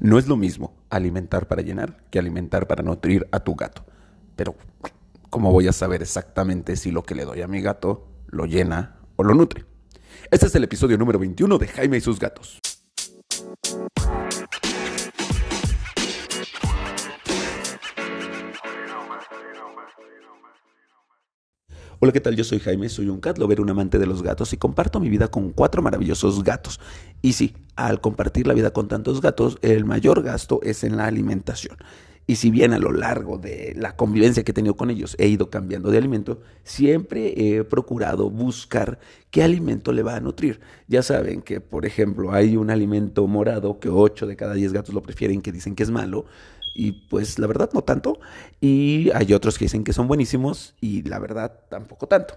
No es lo mismo alimentar para llenar que alimentar para nutrir a tu gato. Pero, ¿cómo voy a saber exactamente si lo que le doy a mi gato lo llena o lo nutre? Este es el episodio número 21 de Jaime y sus gatos. Hola, ¿qué tal? Yo soy Jaime, soy un cat lover, un amante de los gatos y comparto mi vida con cuatro maravillosos gatos. Y sí, al compartir la vida con tantos gatos, el mayor gasto es en la alimentación. Y si bien a lo largo de la convivencia que he tenido con ellos he ido cambiando de alimento, siempre he procurado buscar qué alimento le va a nutrir. Ya saben que, por ejemplo, hay un alimento morado que 8 de cada 10 gatos lo prefieren, que dicen que es malo y pues la verdad no tanto. Y hay otros que dicen que son buenísimos y la verdad tampoco tanto.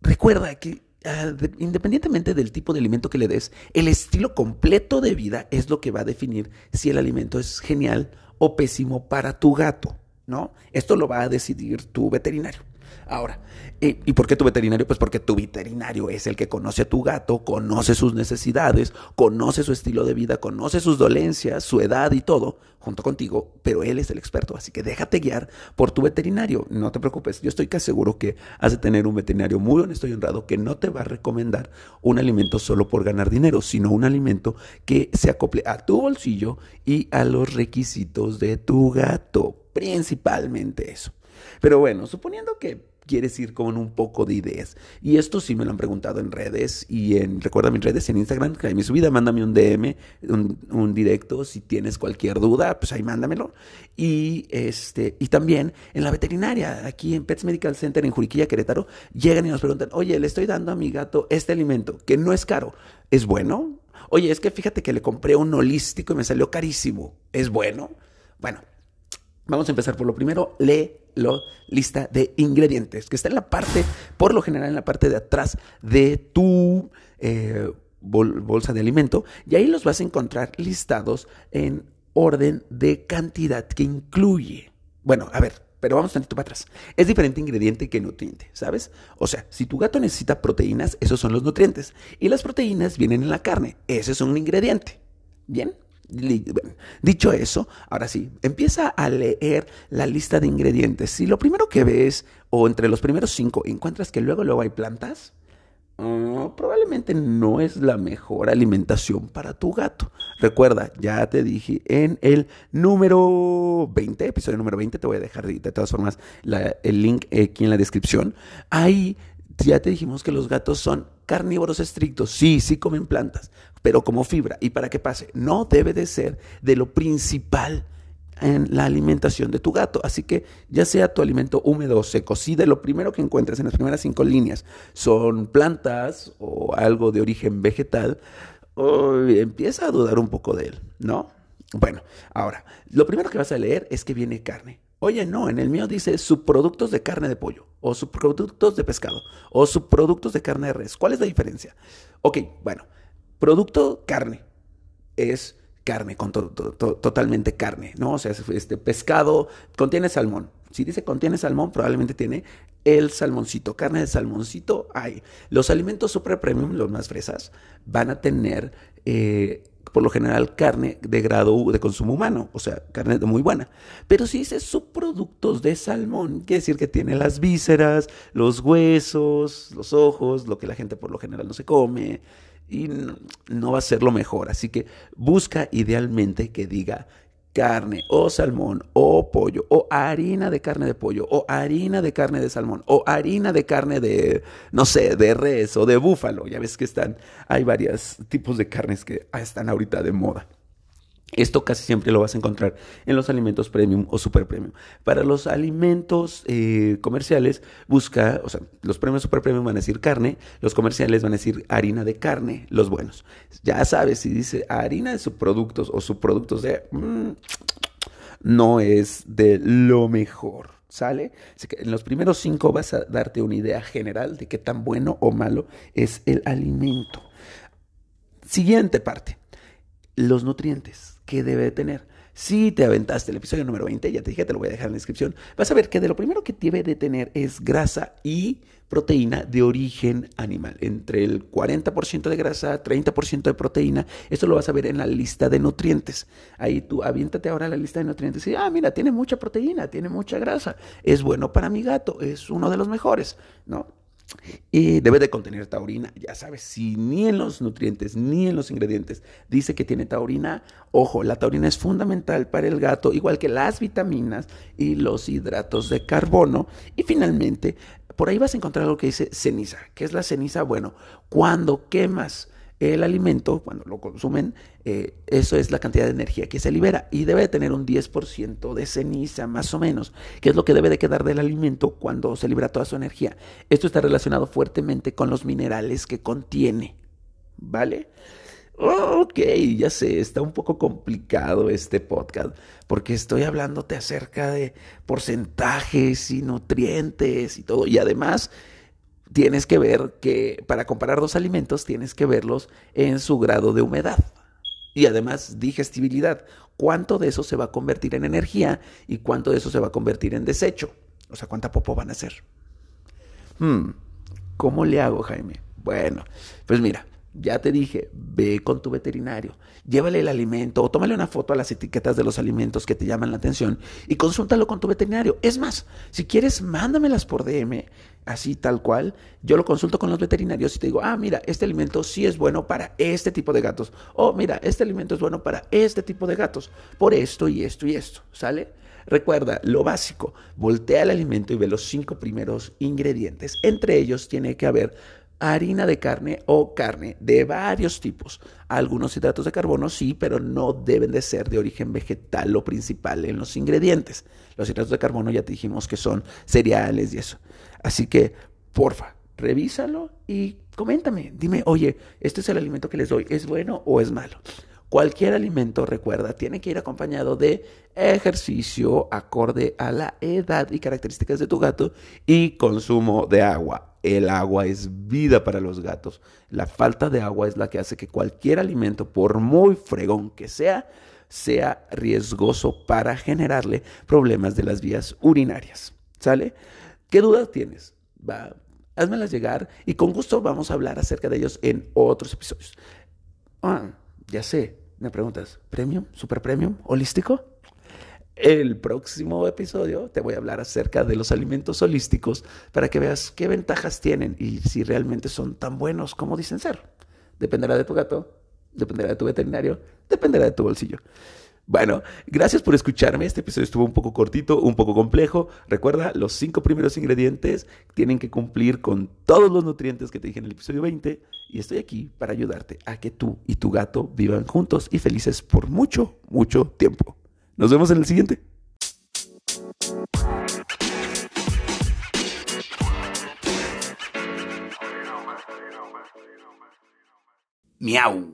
Recuerda que ah, independientemente del tipo de alimento que le des, el estilo completo de vida es lo que va a definir si el alimento es genial o pésimo para tu gato, ¿no? Esto lo va a decidir tu veterinario. Ahora, ¿y por qué tu veterinario? Pues porque tu veterinario es el que conoce a tu gato, conoce sus necesidades, conoce su estilo de vida, conoce sus dolencias, su edad y todo, junto contigo, pero él es el experto, así que déjate guiar por tu veterinario, no te preocupes, yo estoy casi seguro que has de tener un veterinario muy honesto y honrado que no te va a recomendar un alimento solo por ganar dinero, sino un alimento que se acople a tu bolsillo y a los requisitos de tu gato, principalmente eso. Pero bueno, suponiendo que quieres ir con un poco de ideas. Y esto sí me lo han preguntado en redes y en, recuerda mis redes en Instagram, Jaime Subida, mándame un DM, un, directo, si tienes cualquier duda, pues ahí mándamelo. Y este, y también en la veterinaria, aquí en Pets Medical Center en Juriquilla, Querétaro, llegan y nos preguntan, oye, le estoy dando a mi gato este alimento, que no es caro, ¿es bueno? Oye, es que fíjate que le compré un holístico y me salió carísimo, ¿es bueno? Bueno, Vamos a empezar por lo primero, lee la lista de ingredientes, que está en la parte, por lo general en la parte de atrás de tu eh, bolsa de alimento, y ahí los vas a encontrar listados en orden de cantidad que incluye. Bueno, a ver, pero vamos tantito para atrás. Es diferente ingrediente que nutriente, ¿sabes? O sea, si tu gato necesita proteínas, esos son los nutrientes. Y las proteínas vienen en la carne, ese es un ingrediente. ¿Bien? Dicho eso, ahora sí, empieza a leer la lista de ingredientes. Si lo primero que ves, o entre los primeros cinco, encuentras que luego, luego hay plantas, mm, probablemente no es la mejor alimentación para tu gato. Recuerda, ya te dije en el número 20, episodio número 20, te voy a dejar de, todas formas el link aquí en la descripción. Ahí ya te dijimos que los gatos son carnívoros estrictos. Sí, sí comen plantas, pero como fibra. Y para que pase, no debe de ser de lo principal en la alimentación de tu gato. Así que ya sea tu alimento húmedo o seco, si de lo primero que encuentres en las primeras cinco líneas son plantas o algo de origen vegetal, empieza a dudar un poco de él, ¿no? Bueno, ahora, lo primero que vas a leer es que viene carne. Oye, no, en el mío dice subproductos de carne de pollo, o subproductos de pescado, o subproductos de carne de res. ¿Cuál es la diferencia? Ok, bueno, producto carne es carne, con totalmente carne, ¿no? O sea, este pescado contiene salmón. Si dice contiene salmón, probablemente tiene el salmoncito, carne de salmoncito hay. Los alimentos super premium, los más fresas, van a tener eh, por lo general carne de grado de consumo humano, o sea, carne muy buena. Pero si dice subproductos de salmón, quiere decir que tiene las vísceras, los huesos, los ojos, lo que la gente por lo general no se come, y no va a ser lo mejor. Así que busca idealmente que diga carne o salmón o pollo o harina de carne de pollo o harina de carne de salmón o harina de carne de, no sé, de res o de búfalo. Ya ves que están, hay varios tipos de carnes que están ahorita de moda. Esto casi siempre lo vas a encontrar en los alimentos premium o super premium. Para los alimentos eh, comerciales, busca, o sea, los premios super premium van a decir carne, los comerciales van a decir harina de carne, los buenos. Ya sabes, si dice harina de subproductos o subproductos de... Mm, no es de lo mejor. ¿Sale? Así que en los primeros cinco vas a darte una idea general de qué tan bueno o malo es el alimento. Siguiente parte, los nutrientes que debe tener. Si te aventaste el episodio número 20, ya te dije, te lo voy a dejar en la descripción, vas a ver que de lo primero que debe de tener es grasa y proteína de origen animal. Entre el 40% de grasa, 30% de proteína. Esto lo vas a ver en la lista de nutrientes. Ahí tú aviéntate ahora la lista de nutrientes y, ah, mira, tiene mucha proteína, tiene mucha grasa. Es bueno para mi gato, es uno de los mejores, ¿no? Y debe de contener taurina, ya sabes, si ni en los nutrientes ni en los ingredientes dice que tiene taurina, ojo, la taurina es fundamental para el gato, igual que las vitaminas y los hidratos de carbono. Y finalmente, por ahí vas a encontrar algo que dice ceniza. ¿Qué es la ceniza? Bueno, cuando quemas el alimento, cuando lo consumen, eh, eso es la cantidad de energía que se libera y debe de tener un 10% de ceniza más o menos, que es lo que debe de quedar del alimento cuando se libera toda su energía. Esto está relacionado fuertemente con los minerales que contiene, ¿vale? ok, ya sé, está un poco complicado este podcast porque estoy hablándote acerca de porcentajes y nutrientes y todo y además tienes que ver que para comparar dos alimentos tienes que verlos en su grado de humedad. Y además digestibilidad. ¿Cuánto de eso se va a convertir en energía y cuánto de eso se va a convertir en desecho? O sea, ¿cuánta popo van a hacer? Hmm, ¿Cómo le hago, Jaime? Bueno, pues mira, ya te dije, ve con tu veterinario, llévale el alimento o tómale una foto a las etiquetas de los alimentos que te llaman la atención y consúltalo con tu veterinario. Es más, si quieres, mándamelas por DM, así tal cual. Yo lo consulto con los veterinarios y te digo, ah, mira, este alimento sí es bueno para este tipo de gatos. O mira, este alimento es bueno para este tipo de gatos, por esto y esto y esto, ¿sale? Recuerda, lo básico, voltea el alimento y ve los cinco primeros ingredientes. Entre ellos tiene que haber harina de carne o carne de varios tipos. Algunos hidratos de carbono sí, pero no deben de ser de origen vegetal o principal en los ingredientes. Los hidratos de carbono ya te dijimos que son cereales y eso. Así que, porfa, revísalo y coméntame. Dime, oye, ¿este es el alimento que les doy? ¿Es bueno o es malo? Cualquier alimento, recuerda, tiene que ir acompañado de ejercicio acorde a la edad y características de tu gato y consumo de agua el agua es vida para los gatos. La falta de agua es la que hace que cualquier alimento, por muy fregón que sea, sea riesgoso para generarle problemas de las vías urinarias. ¿Sale? ¿Qué dudas tienes? Va, házmelas llegar y con gusto vamos a hablar acerca de ellos en otros episodios. Ah, ya sé, me preguntas, ¿premium? ¿Super premium? ¿Holístico? El próximo episodio te voy a hablar acerca de los alimentos holísticos para que veas qué ventajas tienen y si realmente son tan buenos como dicen ser. Dependerá de tu gato, dependerá de tu veterinario, dependerá de tu bolsillo. Bueno, gracias por escucharme. Este episodio estuvo un poco cortito, un poco complejo. Recuerda, los cinco primeros ingredientes tienen que cumplir con todos los nutrientes que te dije en el episodio 20 y estoy aquí para ayudarte a que tú y tu gato vivan juntos y felices por mucho, mucho tiempo. Nos vemos en el siguiente. Miau.